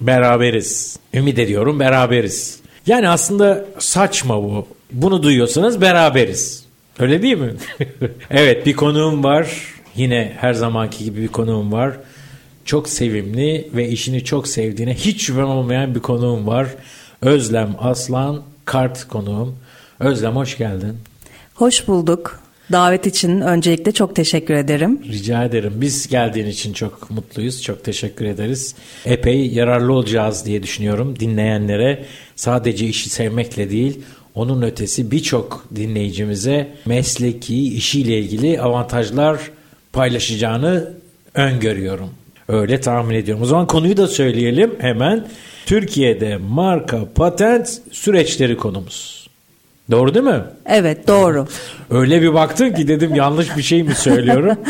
beraberiz. Ümit ediyorum beraberiz. Yani aslında saçma bu. Bunu duyuyorsanız beraberiz. Öyle değil mi? evet bir konuğum var. Yine her zamanki gibi bir konuğum var. Çok sevimli ve işini çok sevdiğine hiç şüphem olmayan bir konuğum var. Özlem Aslan Kart konuğum. Özlem hoş geldin. Hoş bulduk. Davet için öncelikle çok teşekkür ederim. Rica ederim. Biz geldiğin için çok mutluyuz. Çok teşekkür ederiz. Epey yararlı olacağız diye düşünüyorum dinleyenlere. Sadece işi sevmekle değil, onun ötesi birçok dinleyicimize mesleki, işiyle ilgili avantajlar paylaşacağını öngörüyorum. Öyle tahmin ediyorum. O zaman konuyu da söyleyelim hemen. Türkiye'de marka patent süreçleri konumuz. Doğru değil mi? Evet doğru. Öyle bir baktım ki dedim yanlış bir şey mi söylüyorum?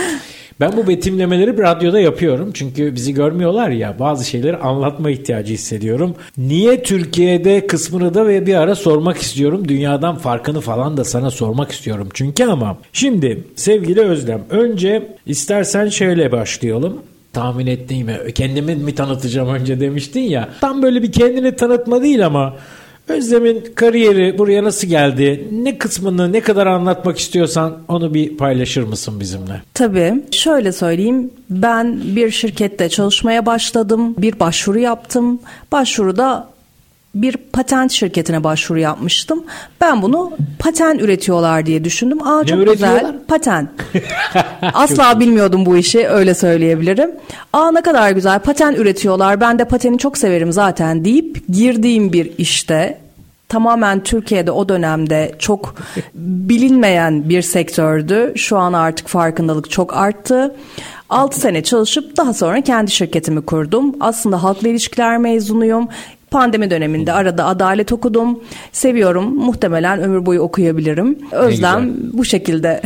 Ben bu betimlemeleri bir radyoda yapıyorum. Çünkü bizi görmüyorlar ya bazı şeyleri anlatma ihtiyacı hissediyorum. Niye Türkiye'de kısmını da ve bir ara sormak istiyorum. Dünyadan farkını falan da sana sormak istiyorum. Çünkü ama şimdi sevgili Özlem önce istersen şöyle başlayalım tahmin ettiğimi kendimi mi tanıtacağım önce demiştin ya. Tam böyle bir kendini tanıtma değil ama Özlem'in kariyeri buraya nasıl geldi? Ne kısmını ne kadar anlatmak istiyorsan onu bir paylaşır mısın bizimle? Tabii. Şöyle söyleyeyim. Ben bir şirkette çalışmaya başladım. Bir başvuru yaptım. Başvuruda bir patent şirketine başvuru yapmıştım. Ben bunu patent üretiyorlar diye düşündüm. Aa çok güzel. Patent. Asla bilmiyordum bu işi öyle söyleyebilirim. Aa ne kadar güzel patent üretiyorlar. Ben de pateni çok severim zaten deyip girdiğim bir işte tamamen Türkiye'de o dönemde çok bilinmeyen bir sektördü. Şu an artık farkındalık çok arttı. 6 sene çalışıp daha sonra kendi şirketimi kurdum. Aslında halkla ilişkiler mezunuyum. Pandemi döneminde arada adalet okudum. Seviyorum. Muhtemelen ömür boyu okuyabilirim. Özlem bu şekilde.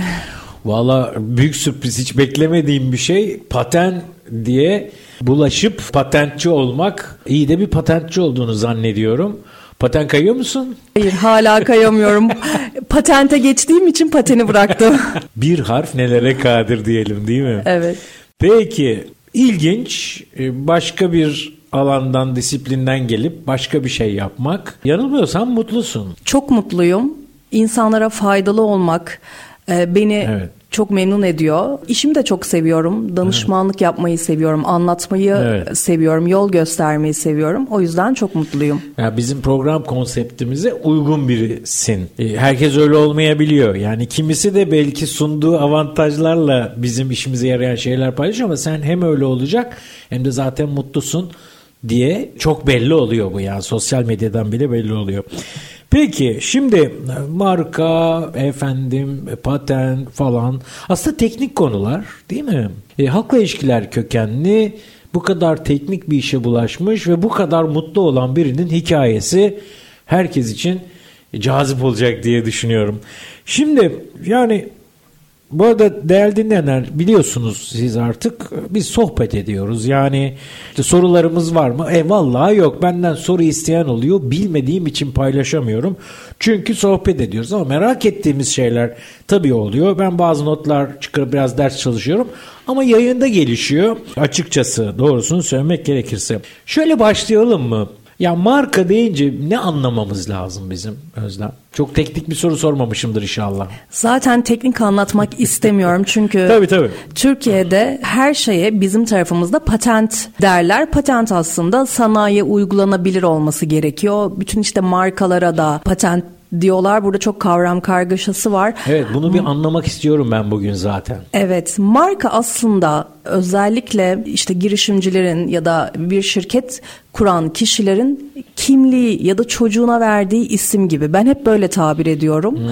Valla büyük sürpriz hiç beklemediğim bir şey. Paten diye bulaşıp patentçi olmak. iyi de bir patentçi olduğunu zannediyorum. Paten kayıyor musun? Hayır hala kayamıyorum. Patente geçtiğim için pateni bıraktım. bir harf nelere kadir diyelim değil mi? Evet. Peki ilginç başka bir alandan, disiplinden gelip başka bir şey yapmak. Yanılmıyorsam mutlusun. Çok mutluyum. İnsanlara faydalı olmak e, beni evet. Çok memnun ediyor. İşimi de çok seviyorum. Danışmanlık evet. yapmayı seviyorum. Anlatmayı evet. seviyorum. Yol göstermeyi seviyorum. O yüzden çok mutluyum. Ya bizim program konseptimize uygun birisin. E, herkes öyle olmayabiliyor. Yani kimisi de belki sunduğu avantajlarla bizim işimize yarayan şeyler paylaşıyor ama sen hem öyle olacak hem de zaten mutlusun diye çok belli oluyor bu yani sosyal medyadan bile belli oluyor. Peki şimdi marka, efendim, patent falan aslında teknik konular değil mi? E, halkla ilişkiler kökenli bu kadar teknik bir işe bulaşmış ve bu kadar mutlu olan birinin hikayesi herkes için cazip olacak diye düşünüyorum. Şimdi yani bu arada değerli dinleyenler biliyorsunuz siz artık biz sohbet ediyoruz. Yani işte sorularımız var mı? E vallahi yok. Benden soru isteyen oluyor. Bilmediğim için paylaşamıyorum. Çünkü sohbet ediyoruz ama merak ettiğimiz şeyler tabii oluyor. Ben bazı notlar çıkarıp biraz ders çalışıyorum. Ama yayında gelişiyor. Açıkçası doğrusunu söylemek gerekirse. Şöyle başlayalım mı? Ya marka deyince ne anlamamız lazım bizim Özlem? Çok teknik bir soru sormamışımdır inşallah. Zaten teknik anlatmak istemiyorum çünkü tabii, tabii. Türkiye'de her şeye bizim tarafımızda patent derler. Patent aslında sanayiye uygulanabilir olması gerekiyor. Bütün işte markalara da patent diyorlar. Burada çok kavram kargaşası var. Evet bunu bir anlamak istiyorum ben bugün zaten. Evet marka aslında özellikle işte girişimcilerin ya da bir şirket kuran kişilerin kimliği ya da çocuğuna verdiği isim gibi. Ben hep böyle tabir ediyorum. Hmm.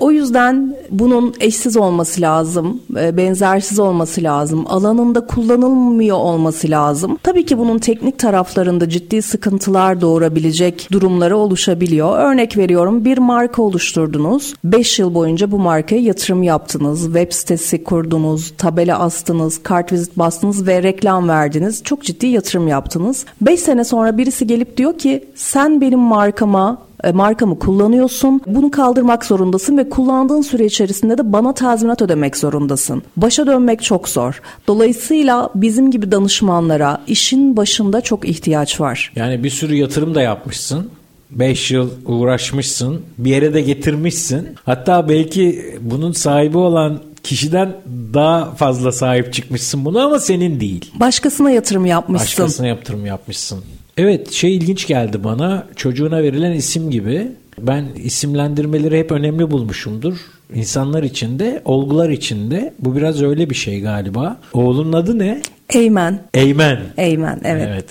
O yüzden bunun eşsiz olması lazım, e, benzersiz olması lazım, alanında kullanılmıyor olması lazım. Tabii ki bunun teknik taraflarında ciddi sıkıntılar doğurabilecek durumları oluşabiliyor. Örnek veriyorum bir marka oluşturdunuz. 5 yıl boyunca bu markaya yatırım yaptınız. Web sitesi kurdunuz, tabela astınız, kart vizit bastınız ve reklam verdiniz. Çok ciddi yatırım yaptınız. 5 sene sonra birisi gelip diyor ki sen benim markama e, markamı kullanıyorsun. Bunu kaldırmak zorundasın ve kullandığın süre içerisinde de bana tazminat ödemek zorundasın. Başa dönmek çok zor. Dolayısıyla bizim gibi danışmanlara işin başında çok ihtiyaç var. Yani bir sürü yatırım da yapmışsın. 5 yıl uğraşmışsın, bir yere de getirmişsin. Hatta belki bunun sahibi olan kişiden daha fazla sahip çıkmışsın buna ama senin değil. Başkasına yatırım yapmışsın. Başkasına yatırım yapmışsın. Evet şey ilginç geldi bana çocuğuna verilen isim gibi. Ben isimlendirmeleri hep önemli bulmuşumdur. İnsanlar içinde, olgular içinde. Bu biraz öyle bir şey galiba. Oğlunun adı ne? Eymen. Eymen. Eymen evet. Evet.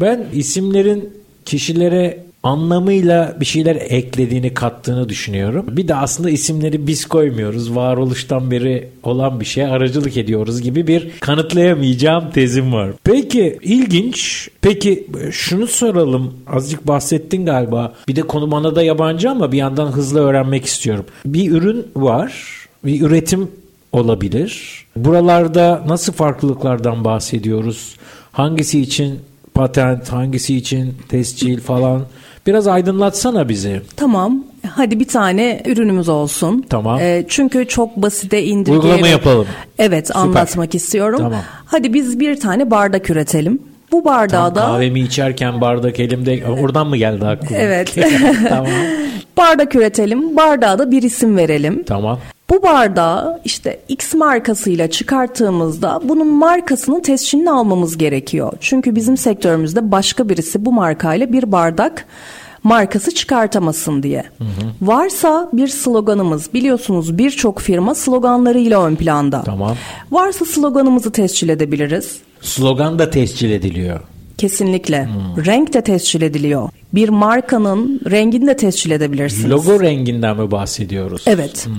Ben isimlerin kişilere anlamıyla bir şeyler eklediğini kattığını düşünüyorum. Bir de aslında isimleri biz koymuyoruz. Varoluştan beri olan bir şeye aracılık ediyoruz gibi bir kanıtlayamayacağım tezim var. Peki ilginç. Peki şunu soralım. Azıcık bahsettin galiba. Bir de konu bana da yabancı ama bir yandan hızlı öğrenmek istiyorum. Bir ürün var. Bir üretim olabilir. Buralarda nasıl farklılıklardan bahsediyoruz? Hangisi için patent, hangisi için tescil falan. Biraz aydınlatsana bizi. Tamam. Hadi bir tane ürünümüz olsun. Tamam. E, çünkü çok basite indirgeyerek. Uygulama yapalım. Evet Süper. anlatmak istiyorum. Tamam. Hadi biz bir tane bardak üretelim. Bu bardağı da... Kahvemi içerken bardak elimde oradan mı geldi aklıma? Evet. tamam. Bardak üretelim. Bardağa da bir isim verelim. Tamam. Bu bardağı işte X markasıyla çıkarttığımızda bunun markasının tescilini almamız gerekiyor. Çünkü bizim sektörümüzde başka birisi bu markayla bir bardak markası çıkartamasın diye. Hı hı. Varsa bir sloganımız biliyorsunuz birçok firma sloganlarıyla ön planda. Tamam. Varsa sloganımızı tescil edebiliriz. Slogan da tescil ediliyor. Kesinlikle. Hmm. Renk de tescil ediliyor. Bir markanın rengini de tescil edebilirsiniz. Logo renginden mi bahsediyoruz? Evet. Hmm.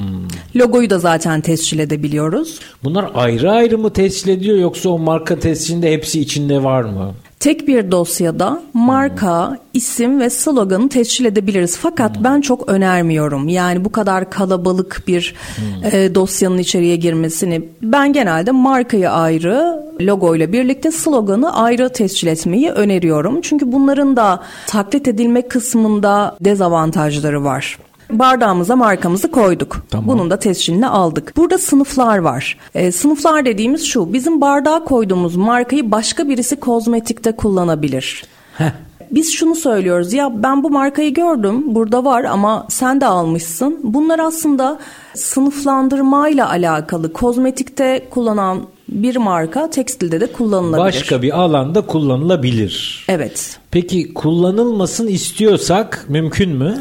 Logoyu da zaten tescil edebiliyoruz. Bunlar ayrı ayrı mı tescil ediyor yoksa o marka tescilinde hepsi içinde var mı? Tek bir dosyada marka, isim ve sloganı tescil edebiliriz. Fakat hmm. ben çok önermiyorum. Yani bu kadar kalabalık bir hmm. e, dosyanın içeriye girmesini. Ben genelde markayı ayrı, logoyla birlikte sloganı ayrı tescil etmeyi öneriyorum. Çünkü bunların da taklit edilme kısmında dezavantajları var. Bardağımıza markamızı koyduk. Tamam. Bunun da tescilini aldık. Burada sınıflar var. E, sınıflar dediğimiz şu. Bizim bardağa koyduğumuz markayı başka birisi kozmetikte kullanabilir. Heh. Biz şunu söylüyoruz ya ben bu markayı gördüm burada var ama sen de almışsın. Bunlar aslında sınıflandırmayla alakalı kozmetikte kullanan bir marka tekstilde de kullanılabilir. Başka bir alanda kullanılabilir. Evet. Peki kullanılmasın istiyorsak mümkün mü?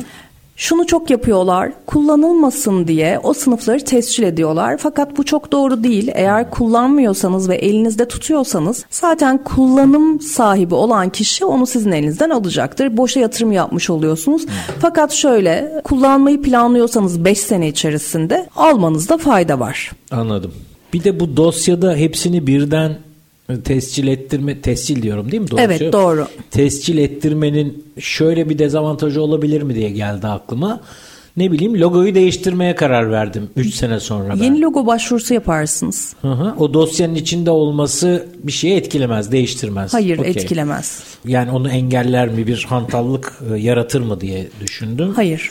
Şunu çok yapıyorlar. Kullanılmasın diye o sınıfları tescil ediyorlar. Fakat bu çok doğru değil. Eğer kullanmıyorsanız ve elinizde tutuyorsanız zaten kullanım sahibi olan kişi onu sizin elinizden alacaktır. Boşa yatırım yapmış oluyorsunuz. Fakat şöyle kullanmayı planlıyorsanız 5 sene içerisinde almanızda fayda var. Anladım. Bir de bu dosyada hepsini birden tescil ettirme tescil diyorum değil mi doğru? Evet doğru. Tescil ettirmenin şöyle bir dezavantajı olabilir mi diye geldi aklıma. Ne bileyim logoyu değiştirmeye karar verdim 3 sene sonra ben. Yeni logo başvurusu yaparsınız. Hı hı. O dosyanın içinde olması bir şeyi etkilemez, değiştirmez. Hayır, okay. etkilemez. Yani onu engeller mi, bir hantallık e, yaratır mı diye düşündüm. Hayır.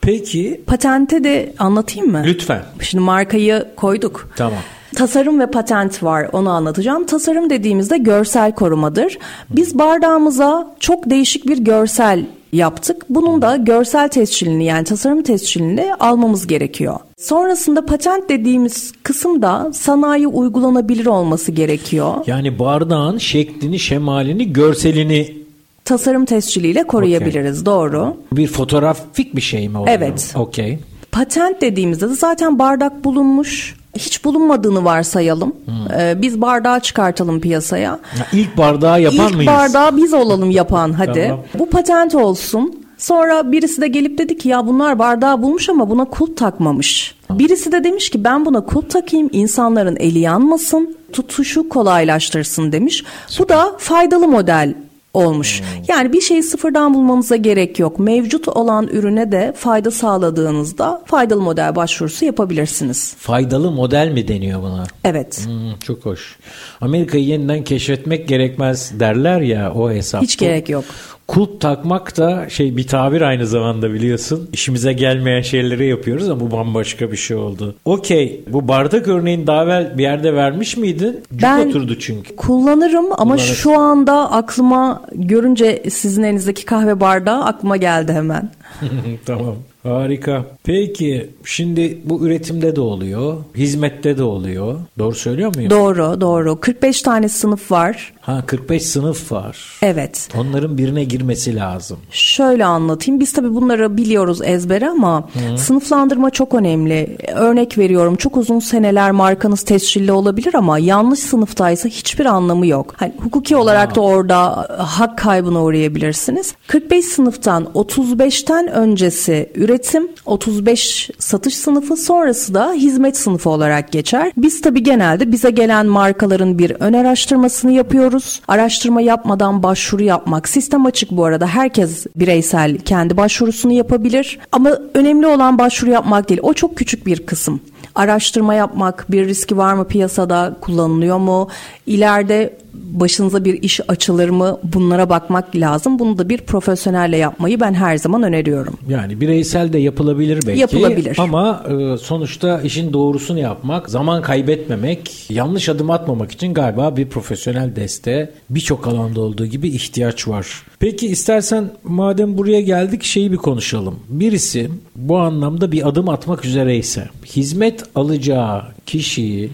Peki. Patente de anlatayım mı? Lütfen. Şimdi markayı koyduk. Tamam. Tasarım ve patent var onu anlatacağım. Tasarım dediğimizde görsel korumadır. Biz bardağımıza çok değişik bir görsel yaptık. Bunun da görsel tescilini yani tasarım tescilini almamız gerekiyor. Sonrasında patent dediğimiz kısımda sanayi uygulanabilir olması gerekiyor. Yani bardağın şeklini, şemalini, görselini tasarım tesciliyle koruyabiliriz. Okay. Doğru. Bir fotoğrafik bir şey mi oluyor? Evet. Okey. Patent dediğimizde de zaten bardak bulunmuş hiç bulunmadığını varsayalım. Ee, biz bardağı çıkartalım piyasaya. Ya ilk bardağı yapan İlk mıyız? bardağı biz olalım yapan hadi. Tamam. Bu patent olsun. Sonra birisi de gelip dedi ki ya bunlar bardağı bulmuş ama buna kulp takmamış. Birisi de demiş ki ben buna kulp takayım insanların eli yanmasın tutuşu kolaylaştırsın demiş. Bu da faydalı model olmuş. Yani bir şeyi sıfırdan bulmanıza gerek yok. Mevcut olan ürüne de fayda sağladığınızda faydalı model başvurusu yapabilirsiniz. Faydalı model mi deniyor buna? Evet. Hmm, çok hoş. Amerika'yı yeniden keşfetmek gerekmez derler ya o hesap. Hiç gerek yok. Kulp takmak da şey bir tabir aynı zamanda biliyorsun. İşimize gelmeyen şeyleri yapıyoruz ama bu bambaşka bir şey oldu. Okey bu bardak örneğini daha evvel bir yerde vermiş miydin? Cuk Ben- oturdu çünkü. Kullanırım ama Kullanırsın. şu anda aklıma görünce sizin elinizdeki kahve bardağı aklıma geldi hemen. tamam. Harika. Peki şimdi bu üretimde de oluyor. Hizmette de oluyor. Doğru söylüyor muyum? Doğru, doğru. 45 tane sınıf var. Ha 45 sınıf var. Evet. Onların birine girmesi lazım. Şöyle anlatayım. Biz tabii bunları biliyoruz ezbere ama sınıflandırma çok önemli. Örnek veriyorum. Çok uzun seneler markanız tescilli olabilir ama yanlış sınıftaysa hiçbir anlamı yok. Hani hukuki olarak da orada hak kaybına uğrayabilirsiniz. 45 sınıftan 35'ten öncesi üretim, 35 satış sınıfı sonrası da hizmet sınıfı olarak geçer. Biz tabii genelde bize gelen markaların bir ön araştırmasını yapıyoruz. Araştırma yapmadan başvuru yapmak sistem açık bu arada. Herkes bireysel kendi başvurusunu yapabilir. Ama önemli olan başvuru yapmak değil. O çok küçük bir kısım. Araştırma yapmak, bir riski var mı piyasada, kullanılıyor mu? İleride başınıza bir iş açılır mı? Bunlara bakmak lazım. Bunu da bir profesyonelle yapmayı ben her zaman öneriyorum. Yani bireysel de yapılabilir belki. Yapılabilir. Ama e, sonuçta işin doğrusunu yapmak, zaman kaybetmemek, yanlış adım atmamak için galiba bir profesyonel desteğe birçok alanda olduğu gibi ihtiyaç var. Peki istersen madem buraya geldik şeyi bir konuşalım. Birisi bu anlamda bir adım atmak üzereyse hizmet alacağı kişiyi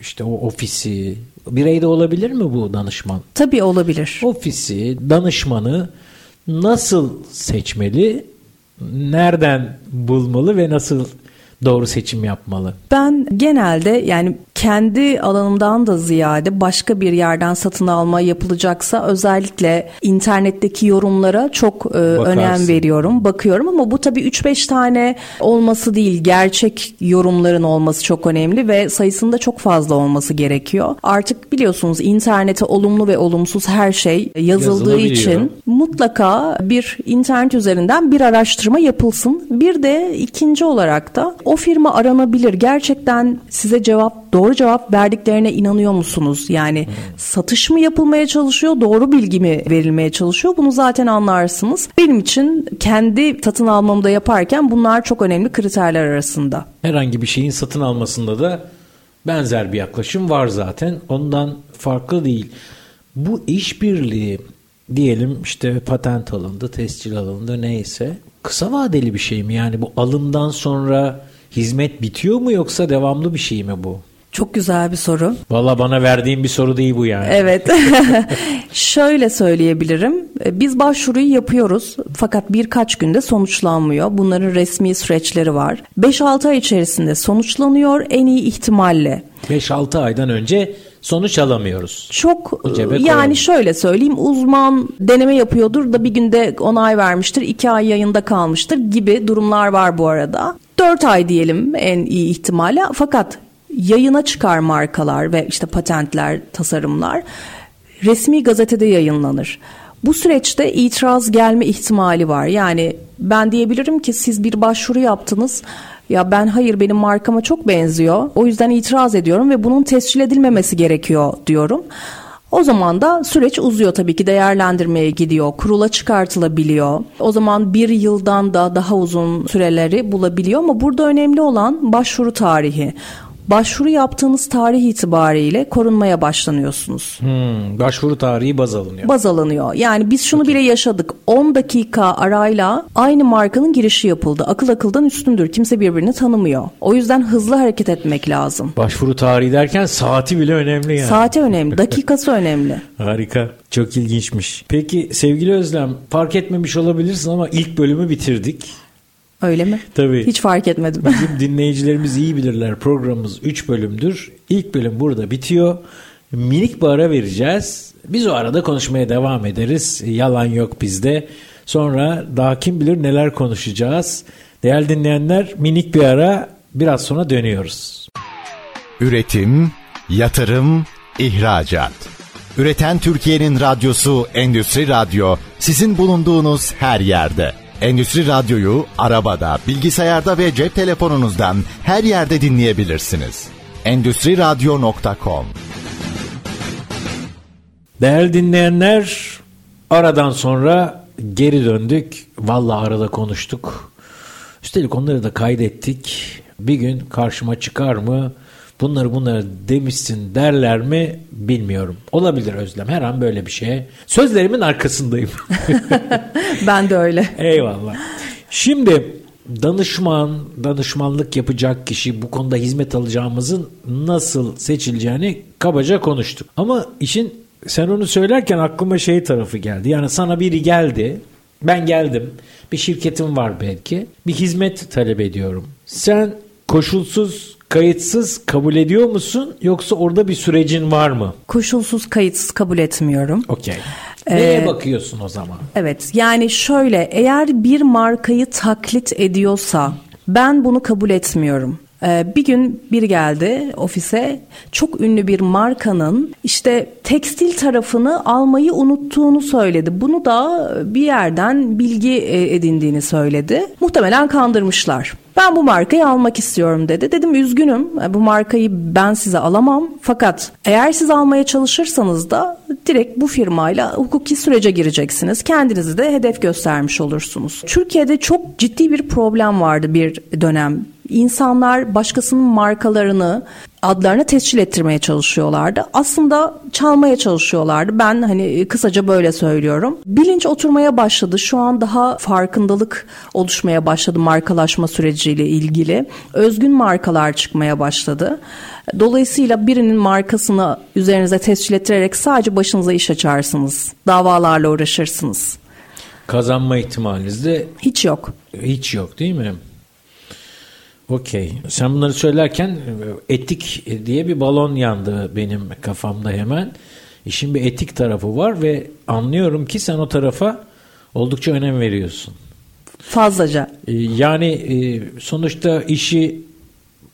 işte o ofisi bireyde olabilir mi bu danışman? Tabii olabilir. ofisi, danışmanı nasıl seçmeli, nereden bulmalı ve nasıl doğru seçim yapmalı? Ben genelde yani kendi alanımdan da ziyade başka bir yerden satın alma yapılacaksa özellikle internetteki yorumlara çok e, önem veriyorum, bakıyorum ama bu tabii 3-5 tane olması değil, gerçek yorumların olması çok önemli ve sayısında çok fazla olması gerekiyor. Artık biliyorsunuz internete olumlu ve olumsuz her şey yazıldığı için mutlaka bir internet üzerinden bir araştırma yapılsın. Bir de ikinci olarak da o firma aranabilir. Gerçekten size cevap doğru cevap verdiklerine inanıyor musunuz? Yani satış mı yapılmaya çalışıyor, doğru bilgi mi verilmeye çalışıyor? Bunu zaten anlarsınız. Benim için kendi satın almamda yaparken bunlar çok önemli kriterler arasında. Herhangi bir şeyin satın almasında da benzer bir yaklaşım var zaten. Ondan farklı değil. Bu işbirliği diyelim işte patent alındı, tescil alındı neyse. Kısa vadeli bir şey mi? Yani bu alımdan sonra hizmet bitiyor mu yoksa devamlı bir şey mi bu? Çok güzel bir soru. Valla bana verdiğin bir soru değil bu yani. Evet. Şöyle söyleyebilirim. Biz başvuruyu yapıyoruz fakat birkaç günde sonuçlanmıyor. Bunların resmi süreçleri var. 5-6 ay içerisinde sonuçlanıyor en iyi ihtimalle. 5-6 aydan önce sonuç alamıyoruz. Çok yani koyalım. şöyle söyleyeyim uzman deneme yapıyordur da bir günde onay vermiştir, iki ay yayında kalmıştır gibi durumlar var bu arada. 4 ay diyelim en iyi ihtimalle fakat yayına çıkar markalar ve işte patentler, tasarımlar resmi gazetede yayınlanır. Bu süreçte itiraz gelme ihtimali var. Yani ben diyebilirim ki siz bir başvuru yaptınız. Ya ben hayır benim markama çok benziyor. O yüzden itiraz ediyorum ve bunun tescil edilmemesi gerekiyor diyorum. O zaman da süreç uzuyor tabii ki değerlendirmeye gidiyor. Kurula çıkartılabiliyor. O zaman bir yıldan da daha uzun süreleri bulabiliyor ama burada önemli olan başvuru tarihi. Başvuru yaptığınız tarih itibariyle korunmaya başlanıyorsunuz Hmm, başvuru tarihi baz alınıyor. baz alınıyor. Yani biz şunu bile yaşadık. 10 dakika arayla aynı markanın girişi yapıldı. Akıl akıldan üstündür. Kimse birbirini tanımıyor. O yüzden hızlı hareket etmek lazım. Başvuru tarihi derken saati bile önemli yani. Saati önemli, dakikası önemli. Harika. Çok ilginçmiş. Peki sevgili Özlem fark etmemiş olabilirsin ama ilk bölümü bitirdik. Öyle mi? Tabii. Hiç fark etmedim. Bizim dinleyicilerimiz iyi bilirler. Programımız 3 bölümdür. İlk bölüm burada bitiyor. Minik bir ara vereceğiz. Biz o arada konuşmaya devam ederiz. Yalan yok bizde. Sonra daha kim bilir neler konuşacağız. Değerli dinleyenler minik bir ara biraz sonra dönüyoruz. Üretim, yatırım, ihracat. Üreten Türkiye'nin radyosu Endüstri Radyo sizin bulunduğunuz her yerde. Endüstri Radyo'yu arabada, bilgisayarda ve cep telefonunuzdan her yerde dinleyebilirsiniz. Endüstri Radyo.com Değerli dinleyenler aradan sonra geri döndük. Vallahi arada konuştuk. Üstelik onları da kaydettik. Bir gün karşıma çıkar mı? Bunları bunları demişsin derler mi bilmiyorum. Olabilir Özlem her an böyle bir şeye. Sözlerimin arkasındayım. ben de öyle. Eyvallah. Şimdi danışman, danışmanlık yapacak kişi bu konuda hizmet alacağımızın nasıl seçileceğini kabaca konuştuk. Ama işin sen onu söylerken aklıma şey tarafı geldi. Yani sana biri geldi. Ben geldim. Bir şirketim var belki. Bir hizmet talep ediyorum. Sen koşulsuz kayıtsız kabul ediyor musun yoksa orada bir sürecin var mı? Koşulsuz kayıtsız kabul etmiyorum. Okey. Neye ee, bakıyorsun o zaman? Evet yani şöyle eğer bir markayı taklit ediyorsa ben bunu kabul etmiyorum. Ee, bir gün bir geldi ofise çok ünlü bir markanın işte tekstil tarafını almayı unuttuğunu söyledi. Bunu da bir yerden bilgi e, edindiğini söyledi. Muhtemelen kandırmışlar. Ben bu markayı almak istiyorum dedi. Dedim üzgünüm bu markayı ben size alamam. Fakat eğer siz almaya çalışırsanız da direkt bu firmayla hukuki sürece gireceksiniz. Kendinizi de hedef göstermiş olursunuz. Türkiye'de çok ciddi bir problem vardı bir dönem insanlar başkasının markalarını adlarını tescil ettirmeye çalışıyorlardı. Aslında çalmaya çalışıyorlardı. Ben hani kısaca böyle söylüyorum. Bilinç oturmaya başladı. Şu an daha farkındalık oluşmaya başladı markalaşma süreciyle ilgili. Özgün markalar çıkmaya başladı. Dolayısıyla birinin markasını üzerinize tescil ettirerek sadece başınıza iş açarsınız. Davalarla uğraşırsınız. Kazanma ihtimaliniz de hiç yok. Hiç yok değil mi? Okey. Sen bunları söylerken etik diye bir balon yandı benim kafamda hemen. İşin bir etik tarafı var ve anlıyorum ki sen o tarafa oldukça önem veriyorsun. Fazlaca. Ee, yani e, sonuçta işi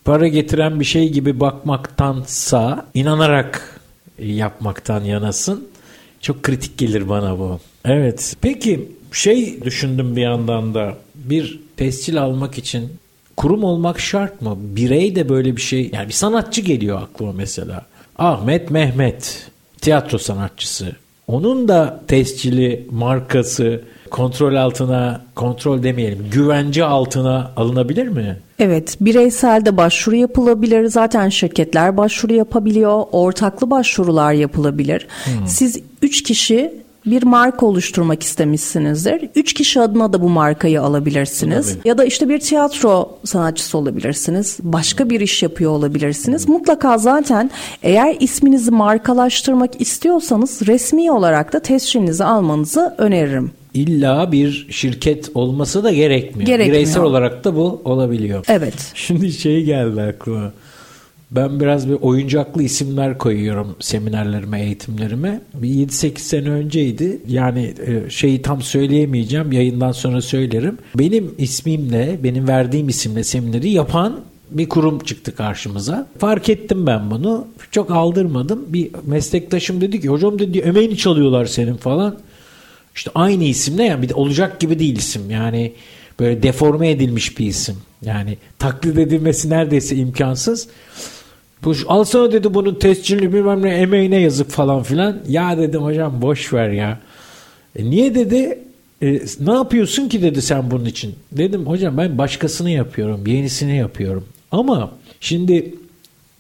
para getiren bir şey gibi bakmaktansa inanarak yapmaktan yanasın. Çok kritik gelir bana bu. Evet. Peki şey düşündüm bir yandan da bir tescil almak için kurum olmak şart mı? Birey de böyle bir şey yani bir sanatçı geliyor aklıma mesela. Ahmet Mehmet tiyatro sanatçısı. Onun da tescili, markası kontrol altına, kontrol demeyelim, güvence altına alınabilir mi? Evet, bireysel de başvuru yapılabilir. Zaten şirketler başvuru yapabiliyor. Ortaklı başvurular yapılabilir. Hmm. Siz 3 kişi bir marka oluşturmak istemişsinizdir. Üç kişi adına da bu markayı alabilirsiniz. Tabii. Ya da işte bir tiyatro sanatçısı olabilirsiniz. Başka bir iş yapıyor olabilirsiniz. Mutlaka zaten eğer isminizi markalaştırmak istiyorsanız resmi olarak da tescilinizi almanızı öneririm. İlla bir şirket olması da gerekmiyor. gerekmiyor. Bireysel olarak da bu olabiliyor. Evet. Şimdi şey geldi aklıma. Ben biraz bir oyuncaklı isimler koyuyorum seminerlerime, eğitimlerime. Bir 7-8 sene önceydi. Yani e, şeyi tam söyleyemeyeceğim. Yayından sonra söylerim. Benim ismimle, benim verdiğim isimle semineri yapan bir kurum çıktı karşımıza. Fark ettim ben bunu. Çok aldırmadım. Bir meslektaşım dedi ki hocam dedi emeğini çalıyorlar senin falan. İşte aynı isimle yani bir de olacak gibi değil isim. Yani böyle deforme edilmiş bir isim. Yani taklit edilmesi neredeyse imkansız. Bu, alsana dedi bunun tescilini bilmem ne emeğine yazık falan filan. Ya dedim hocam boş ver ya. E niye dedi? E, ne yapıyorsun ki dedi sen bunun için. Dedim hocam ben başkasını yapıyorum. Yenisini yapıyorum. Ama şimdi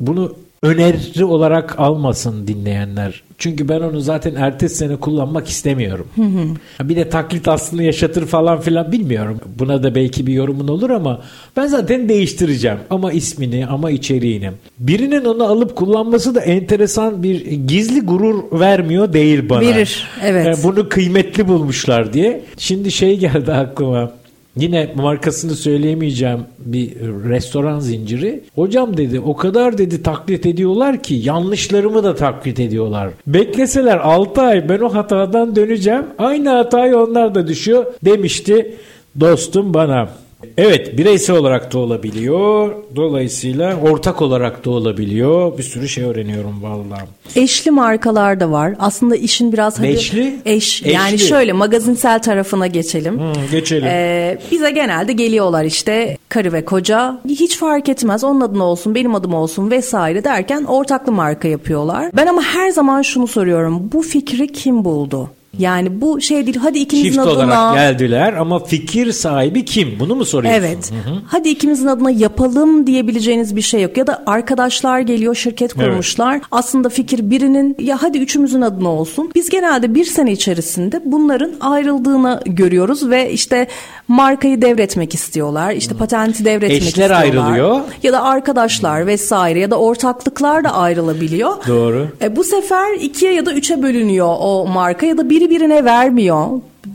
bunu öneri olarak almasın dinleyenler. Çünkü ben onu zaten ertesi sene kullanmak istemiyorum. Hı hı. Bir de taklit aslında yaşatır falan filan bilmiyorum. Buna da belki bir yorumun olur ama ben zaten değiştireceğim. Ama ismini ama içeriğini. Birinin onu alıp kullanması da enteresan bir gizli gurur vermiyor değil bana. Verir evet. Yani bunu kıymetli bulmuşlar diye. Şimdi şey geldi aklıma. Yine markasını söyleyemeyeceğim bir restoran zinciri. Hocam dedi o kadar dedi taklit ediyorlar ki yanlışlarımı da taklit ediyorlar. Bekleseler 6 ay ben o hatadan döneceğim. Aynı hatayı onlar da düşüyor demişti dostum bana. Evet bireysel olarak da olabiliyor. Dolayısıyla ortak olarak da olabiliyor. Bir sürü şey öğreniyorum vallahi. Eşli markalar da var. Aslında işin biraz hadi Beşli? eş Eşli. yani şöyle magazinsel tarafına geçelim. Hmm, geçelim. Ee, bize genelde geliyorlar işte karı ve koca hiç fark etmez onun adına olsun benim adım olsun vesaire derken ortaklı marka yapıyorlar. Ben ama her zaman şunu soruyorum bu fikri kim buldu? Yani bu şey değil hadi ikimizin Çift adına olarak geldiler ama fikir sahibi kim? Bunu mu soruyorsun? Evet. Hadi ikimizin adına yapalım diyebileceğiniz bir şey yok. Ya da arkadaşlar geliyor şirket kurmuşlar. Aslında fikir birinin ya hadi üçümüzün adına olsun. Biz genelde bir sene içerisinde bunların ayrıldığını görüyoruz ve işte markayı devretmek istiyorlar. İşte patenti devretmek Eşler istiyorlar. ayrılıyor. Ya da arkadaşlar vesaire ya da ortaklıklar da ayrılabiliyor. Doğru. E, bu sefer ikiye ya da üçe bölünüyor o marka ya da biri birine vermiyor.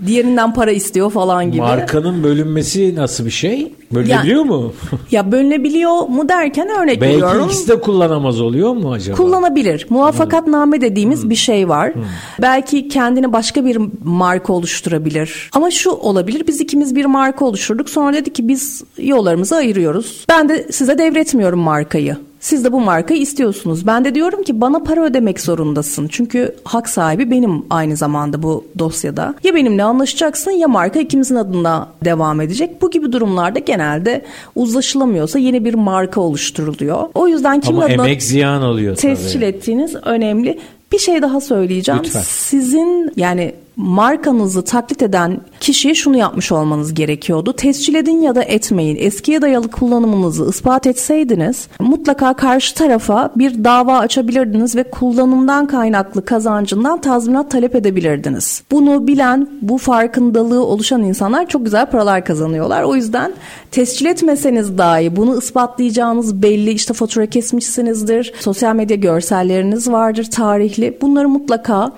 Diğerinden para istiyor falan gibi. Markanın bölünmesi nasıl bir şey? Bölünebiliyor mu? Ya bölünebiliyor mu derken örnek Belki veriyorum. ikisi de kullanamaz oluyor mu acaba? Kullanabilir. Muvaffakatname dediğimiz bir şey var. Belki kendine başka bir marka oluşturabilir. Ama şu olabilir. Biz ikimiz bir marka oluşturduk. Sonra dedi ki biz yollarımızı ayırıyoruz. Ben de size devretmiyorum markayı. Siz de bu markayı istiyorsunuz. Ben de diyorum ki bana para ödemek zorundasın. Çünkü hak sahibi benim aynı zamanda bu dosyada. Ya benimle anlaşacaksın ya marka ikimizin adına devam edecek. Bu gibi durumlarda genelde uzlaşılamıyorsa yeni bir marka oluşturuluyor. O yüzden kimin Ama adına emek ziyan oluyor tescil tabii. ettiğiniz önemli. Bir şey daha söyleyeceğim. Lütfen. Sizin yani markanızı taklit eden kişiye şunu yapmış olmanız gerekiyordu. Tescil edin ya da etmeyin. Eskiye dayalı kullanımınızı ispat etseydiniz mutlaka karşı tarafa bir dava açabilirdiniz ve kullanımdan kaynaklı kazancından tazminat talep edebilirdiniz. Bunu bilen, bu farkındalığı oluşan insanlar çok güzel paralar kazanıyorlar. O yüzden tescil etmeseniz dahi bunu ispatlayacağınız belli işte fatura kesmişsinizdir. Sosyal medya görselleriniz vardır tarihli. Bunları mutlaka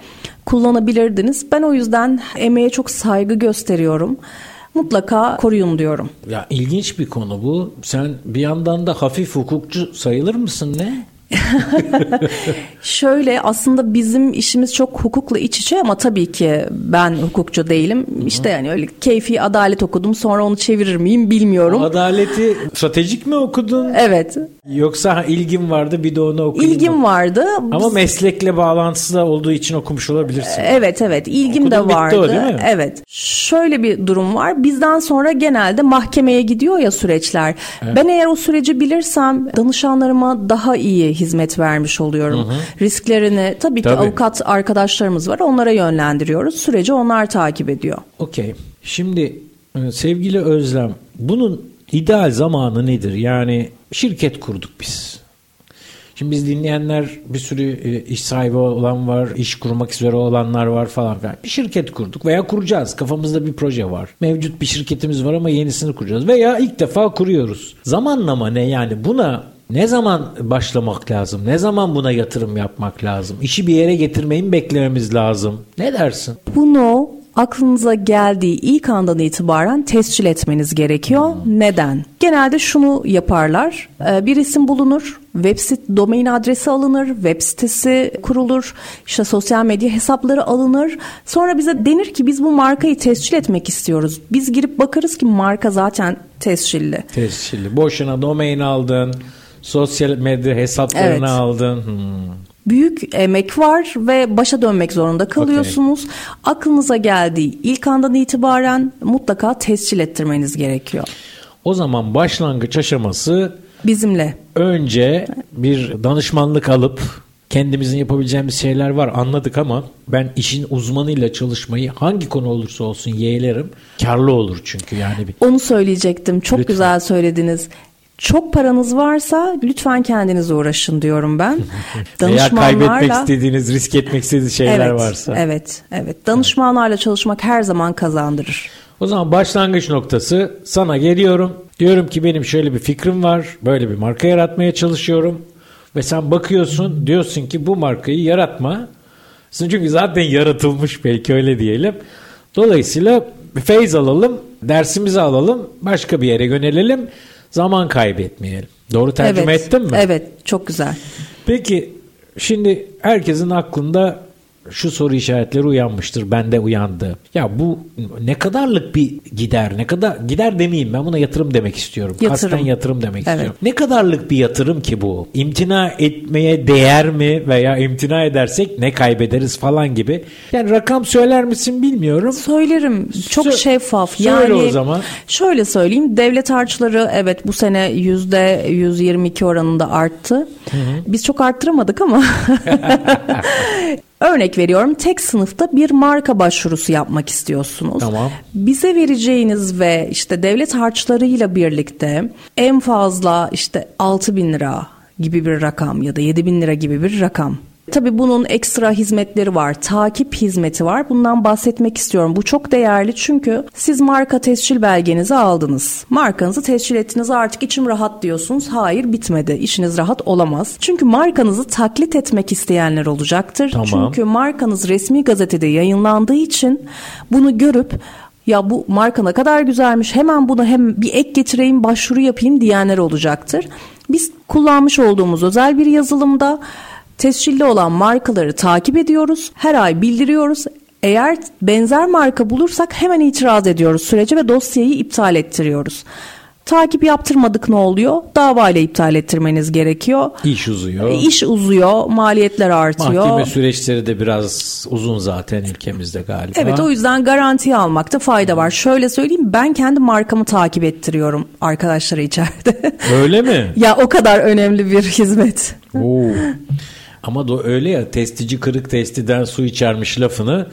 kullanabilirdiniz. Ben o yüzden emeğe çok saygı gösteriyorum. Mutlaka koruyun diyorum. Ya ilginç bir konu bu. Sen bir yandan da hafif hukukçu sayılır mısın ne? Şöyle aslında bizim işimiz çok hukukla iç içe ama tabii ki ben hukukçu değilim. İşte yani öyle keyfi adalet okudum sonra onu çevirir miyim bilmiyorum. Adaleti stratejik mi okudun? Evet. Yoksa ilgim vardı bir de onu mı? İlgim vardı. Ama meslekle bağlantısı da olduğu için okumuş olabilirsin. Evet evet ilgim Okudun, de bitti vardı. o, değil mi? Evet. Şöyle bir durum var. Bizden sonra genelde mahkemeye gidiyor ya süreçler. Ben eğer o süreci bilirsem danışanlarıma daha iyi hizmet vermiş oluyorum. Risklerini tabii ki Tabii. avukat arkadaşlarımız var. Onlara yönlendiriyoruz. Süreci onlar takip ediyor. Okey. Şimdi e, sevgili Özlem bunun ideal zamanı nedir? Yani şirket kurduk biz. Şimdi biz dinleyenler bir sürü e, iş sahibi olan var, iş kurmak üzere olanlar var falan filan. Bir şirket kurduk veya kuracağız. Kafamızda bir proje var. Mevcut bir şirketimiz var ama yenisini kuracağız. Veya ilk defa kuruyoruz. Zamanlama ne yani buna ne zaman başlamak lazım? Ne zaman buna yatırım yapmak lazım? İşi bir yere getirmeyi mi beklememiz lazım? Ne dersin? Bunu aklınıza geldiği ilk andan itibaren tescil etmeniz gerekiyor. Neden? Genelde şunu yaparlar. Ee, Bir isim bulunur, web sit domain adresi alınır, web sitesi kurulur, işte sosyal medya hesapları alınır. Sonra bize denir ki biz bu markayı tescil etmek istiyoruz. Biz girip bakarız ki marka zaten tescilli. Tescilli. Boşuna domain aldın. Sosyal medya hesaplarını Evet. aldın. Hmm. büyük emek var ve başa dönmek zorunda kalıyorsunuz. Aklınıza geldiği ilk andan itibaren mutlaka tescil ettirmeniz gerekiyor. O zaman başlangıç aşaması Bizimle. önce bir danışmanlık alıp kendimizin yapabileceğimiz şeyler var anladık ama ben işin uzmanıyla çalışmayı hangi konu olursa olsun yeğlerim. Karlı olur çünkü yani bir Onu söyleyecektim. Çok Lütfen. güzel söylediniz. Çok paranız varsa lütfen kendiniz uğraşın diyorum ben. veya kaybetmek Danışmanlarla istediğiniz, risk etmek istediğiniz şeyler evet, varsa. Evet, evet. Danışmanlarla çalışmak her zaman kazandırır. O zaman başlangıç noktası sana geliyorum. Diyorum ki benim şöyle bir fikrim var. Böyle bir marka yaratmaya çalışıyorum. Ve sen bakıyorsun diyorsun ki bu markayı yaratma. Çünkü zaten yaratılmış belki öyle diyelim. Dolayısıyla bir feyz alalım. dersimizi alalım, başka bir yere yönelelim, zaman kaybetmeyelim. Doğru tercüme evet, ettim mi? Evet, çok güzel. Peki şimdi herkesin aklında şu soru işaretleri uyanmıştır. Bende uyandı. Ya bu ne kadarlık bir gider? Ne kadar gider demeyeyim ben buna yatırım demek istiyorum. Yatırım. Kasten yatırım demek Evet. istiyorum. Ne kadarlık bir yatırım ki bu? İmtina etmeye değer mi veya imtina edersek ne kaybederiz falan gibi. Yani rakam söyler misin bilmiyorum. Söylerim. Çok Sö- şeffaf. söyle yani o zaman. Şöyle söyleyeyim. Devlet harçları evet bu sene yüzde 122 oranında arttı. Biz çok arttıramadık ama Örnek veriyorum tek sınıfta bir marka başvurusu yapmak istiyorsunuz. Tamam. Bize vereceğiniz ve işte devlet harçlarıyla birlikte en fazla işte 6 bin lira gibi bir rakam ya da 7 bin lira gibi bir rakam. Tabii bunun ekstra hizmetleri var. Takip hizmeti var. Bundan bahsetmek istiyorum. Bu çok değerli çünkü siz marka tescil belgenizi aldınız. Markanızı tescil ettiniz artık içim rahat diyorsunuz. Hayır bitmedi. İşiniz rahat olamaz. Çünkü markanızı taklit etmek isteyenler olacaktır. Tamam. Çünkü markanız resmi gazetede yayınlandığı için bunu görüp ya bu marka ne kadar güzelmiş hemen bunu hem bir ek getireyim başvuru yapayım diyenler olacaktır. Biz kullanmış olduğumuz özel bir yazılımda tescilli olan markaları takip ediyoruz. Her ay bildiriyoruz. Eğer benzer marka bulursak hemen itiraz ediyoruz sürece ve dosyayı iptal ettiriyoruz. Takip yaptırmadık ne oluyor? Davayla iptal ettirmeniz gerekiyor. İş uzuyor. İş uzuyor, maliyetler artıyor. Mahkeme süreçleri de biraz uzun zaten ülkemizde galiba. Evet o yüzden garantiye almakta fayda var. Şöyle söyleyeyim ben kendi markamı takip ettiriyorum arkadaşlara içeride. Öyle mi? ya o kadar önemli bir hizmet. Oo. Ama da öyle ya testici kırık testiden su içermiş lafını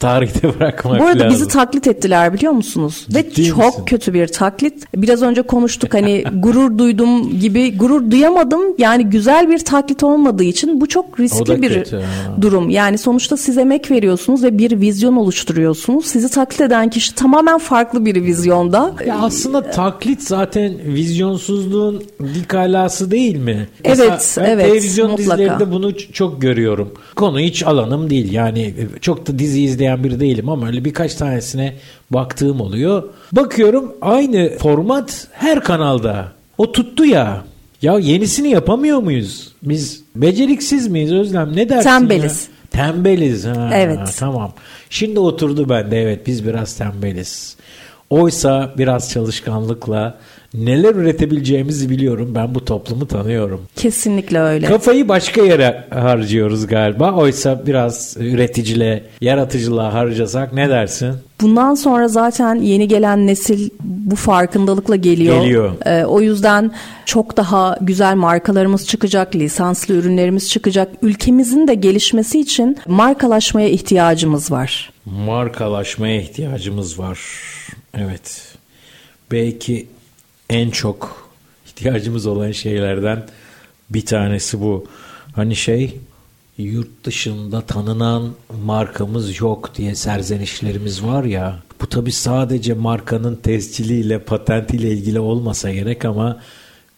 tarihte bırakmak Bu arada lazım. bizi taklit ettiler biliyor musunuz? Ve Ciddi çok misin? kötü bir taklit. Biraz önce konuştuk hani gurur duydum gibi gurur duyamadım. Yani güzel bir taklit olmadığı için bu çok riskli bir kötü, durum. Yani sonuçta siz emek veriyorsunuz ve bir vizyon oluşturuyorsunuz. Sizi taklit eden kişi tamamen farklı bir vizyonda. Ya aslında taklit zaten vizyonsuzluğun dik alası değil mi? Evet, ben evet, Televizyon mutlaka. dizilerinde bunu çok görüyorum. Konu hiç alanım değil. Yani çok da dizi izleyen biri değilim ama öyle birkaç tanesine baktığım oluyor. Bakıyorum aynı format her kanalda. O tuttu ya. Ya yenisini yapamıyor muyuz? Biz beceriksiz miyiz Özlem? Ne dersin Tembeliz. ya? Tembeliz. Ha, Evet. Tamam. Şimdi oturdu bende evet biz biraz tembeliz. Oysa biraz çalışkanlıkla neler üretebileceğimizi biliyorum. Ben bu toplumu tanıyorum. Kesinlikle öyle. Kafayı başka yere harcıyoruz galiba. Oysa biraz üreticiliğe, yaratıcılığa harcasak ne dersin? Bundan sonra zaten yeni gelen nesil bu farkındalıkla geliyor. Geliyor. Ee, o yüzden çok daha güzel markalarımız çıkacak, lisanslı ürünlerimiz çıkacak. Ülkemizin de gelişmesi için markalaşmaya ihtiyacımız var. Markalaşmaya ihtiyacımız var. Evet. Belki en çok ihtiyacımız olan şeylerden bir tanesi bu. Hani şey yurt dışında tanınan markamız yok diye serzenişlerimiz var ya. Bu tabi sadece markanın tesciliyle, patentiyle ilgili olmasa gerek ama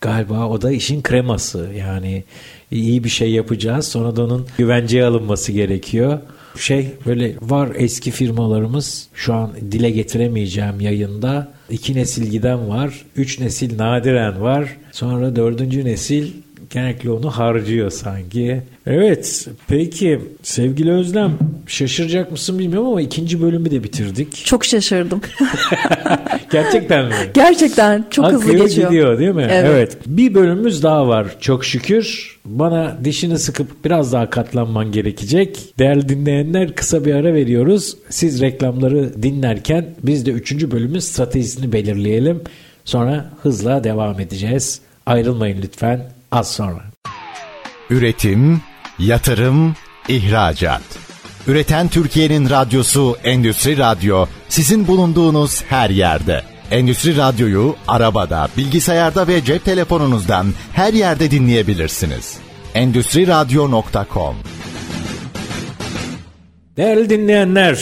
galiba o da işin kreması. Yani iyi bir şey yapacağız sonra da onun güvenceye alınması gerekiyor şey böyle var eski firmalarımız şu an dile getiremeyeceğim yayında. İki nesil giden var üç nesil nadiren var. Sonra dördüncü nesil genellikle onu harcıyor sanki. Evet peki sevgili Özlem şaşıracak mısın bilmiyorum ama ikinci bölümü de bitirdik. Çok şaşırdım. Gerçekten mi? Gerçekten çok hızlı Akıyor geçiyor. gidiyor değil mi? Evet. Bir bölümümüz daha var çok şükür. Bana dişini sıkıp biraz daha katlanman gerekecek. Değerli dinleyenler kısa bir ara veriyoruz. Siz reklamları dinlerken biz de üçüncü bölümün stratejisini belirleyelim. Sonra hızla devam edeceğiz. Ayrılmayın lütfen az sonra. Üretim, yatırım, ihracat. Üreten Türkiye'nin radyosu Endüstri Radyo sizin bulunduğunuz her yerde. Endüstri Radyo'yu arabada, bilgisayarda ve cep telefonunuzdan her yerde dinleyebilirsiniz. Endüstri Radyo.com Değerli dinleyenler,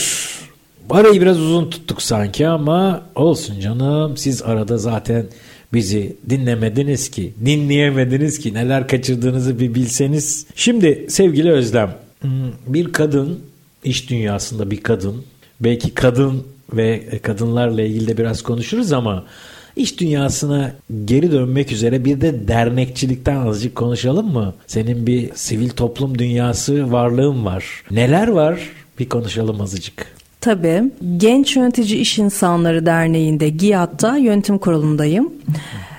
arayı biraz uzun tuttuk sanki ama olsun canım. Siz arada zaten bizi dinlemediniz ki, dinleyemediniz ki, neler kaçırdığınızı bir bilseniz. Şimdi sevgili Özlem, hmm, bir kadın, iş dünyasında bir kadın, belki kadın ve kadınlarla ilgili de biraz konuşuruz ama iş dünyasına geri dönmek üzere bir de dernekçilikten azıcık konuşalım mı? Senin bir sivil toplum dünyası varlığın var. Neler var? Bir konuşalım azıcık. Tabii. Genç Yönetici İş İnsanları Derneği'nde GİAD'da yönetim kurulundayım.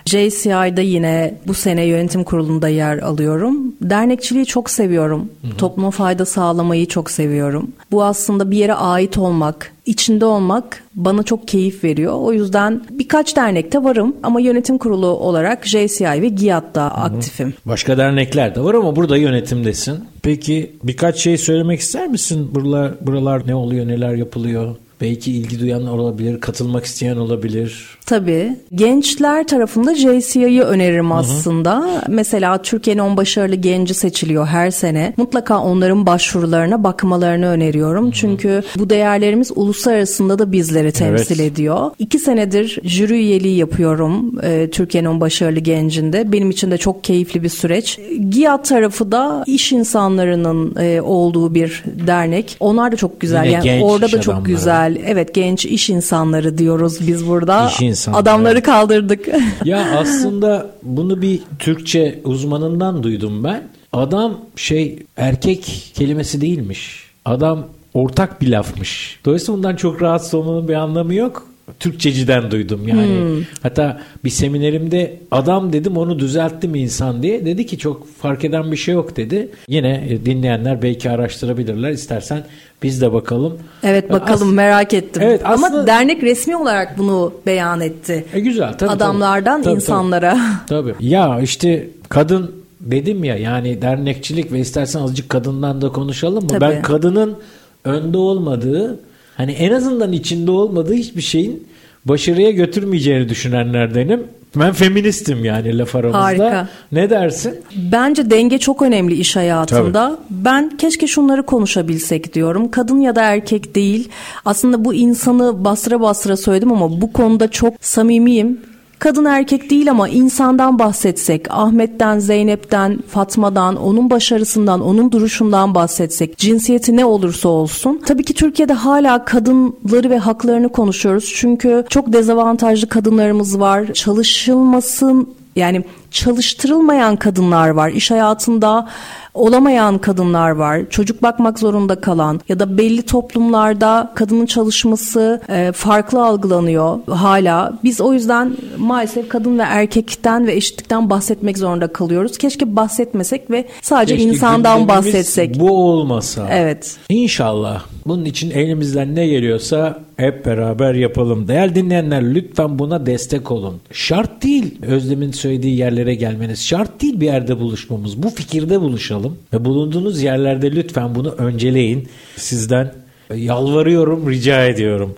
JCI'da yine bu sene yönetim kurulunda yer alıyorum. Dernekçiliği çok seviyorum. Hı hı. Topluma fayda sağlamayı çok seviyorum. Bu aslında bir yere ait olmak, içinde olmak bana çok keyif veriyor. O yüzden birkaç dernekte varım ama yönetim kurulu olarak JCI ve GİAD'da Hı-hı. aktifim. Başka dernekler de var ama burada yönetimdesin. Peki birkaç şey söylemek ister misin? Buralar, buralar ne oluyor, neler yapılıyor? Belki ilgi duyan olabilir, katılmak isteyen olabilir. Tabii. Gençler tarafında JCI'yi öneririm aslında. Hı hı. Mesela Türkiye'nin 10 başarılı genci seçiliyor her sene. Mutlaka onların başvurularına bakmalarını öneriyorum. Hı hı. Çünkü bu değerlerimiz uluslararasında da bizleri temsil evet. ediyor. İki senedir jüri üyeliği yapıyorum e, Türkiye'nin 10 başarılı gencinde. Benim için de çok keyifli bir süreç. GİAD tarafı da iş insanlarının e, olduğu bir dernek. Onlar da çok güzel. Yine yani orada da çok adamları. Güzel. Evet genç iş insanları diyoruz biz burada. İş insanları. Adamları kaldırdık. ya aslında bunu bir Türkçe uzmanından duydum ben. Adam şey erkek kelimesi değilmiş. Adam ortak bir lafmış. Dolayısıyla bundan çok rahatsız olmanın bir anlamı yok. Türkçeciden duydum yani. Hmm. Hatta bir seminerimde adam dedim onu düzelttim insan diye. Dedi ki çok fark eden bir şey yok dedi. Yine e, dinleyenler belki araştırabilirler. İstersen biz de bakalım. Evet bakalım As- merak ettim. Evet, aslında... Ama dernek resmi olarak bunu beyan etti. E, güzel tabii. Adamlardan tabii, insanlara. Tabii. tabii. Ya işte kadın dedim ya yani dernekçilik ve istersen azıcık kadından da konuşalım mı? Tabii. Ben kadının önde olmadığı hani en azından içinde olmadığı hiçbir şeyin başarıya götürmeyeceğini düşünenlerdenim. Ben feministim yani laf aramızda. Harika. Ne dersin? Bence denge çok önemli iş hayatında. Tabii. Ben keşke şunları konuşabilsek diyorum. Kadın ya da erkek değil. Aslında bu insanı bastıra bastıra söyledim ama bu konuda çok samimiyim kadın erkek değil ama insandan bahsetsek, Ahmet'ten, Zeynep'ten, Fatma'dan, onun başarısından, onun duruşundan bahsetsek, cinsiyeti ne olursa olsun. Tabii ki Türkiye'de hala kadınları ve haklarını konuşuyoruz. Çünkü çok dezavantajlı kadınlarımız var. Çalışılmasın yani çalıştırılmayan kadınlar var. İş hayatında olamayan kadınlar var. Çocuk bakmak zorunda kalan ya da belli toplumlarda kadının çalışması e, farklı algılanıyor hala. Biz o yüzden maalesef kadın ve erkekten ve eşitlikten bahsetmek zorunda kalıyoruz. Keşke bahsetmesek ve sadece Keşke insandan bahsetsek. Bu olmasa. Evet. İnşallah. Bunun için elimizden ne geliyorsa hep beraber yapalım. Değerli dinleyenler lütfen buna destek olun. Şart değil Özlem'in söylediği yerlere gelmeniz. Şart değil bir yerde buluşmamız. Bu fikirde buluşalım. Ve bulunduğunuz yerlerde lütfen bunu önceleyin. Sizden yalvarıyorum, rica ediyorum.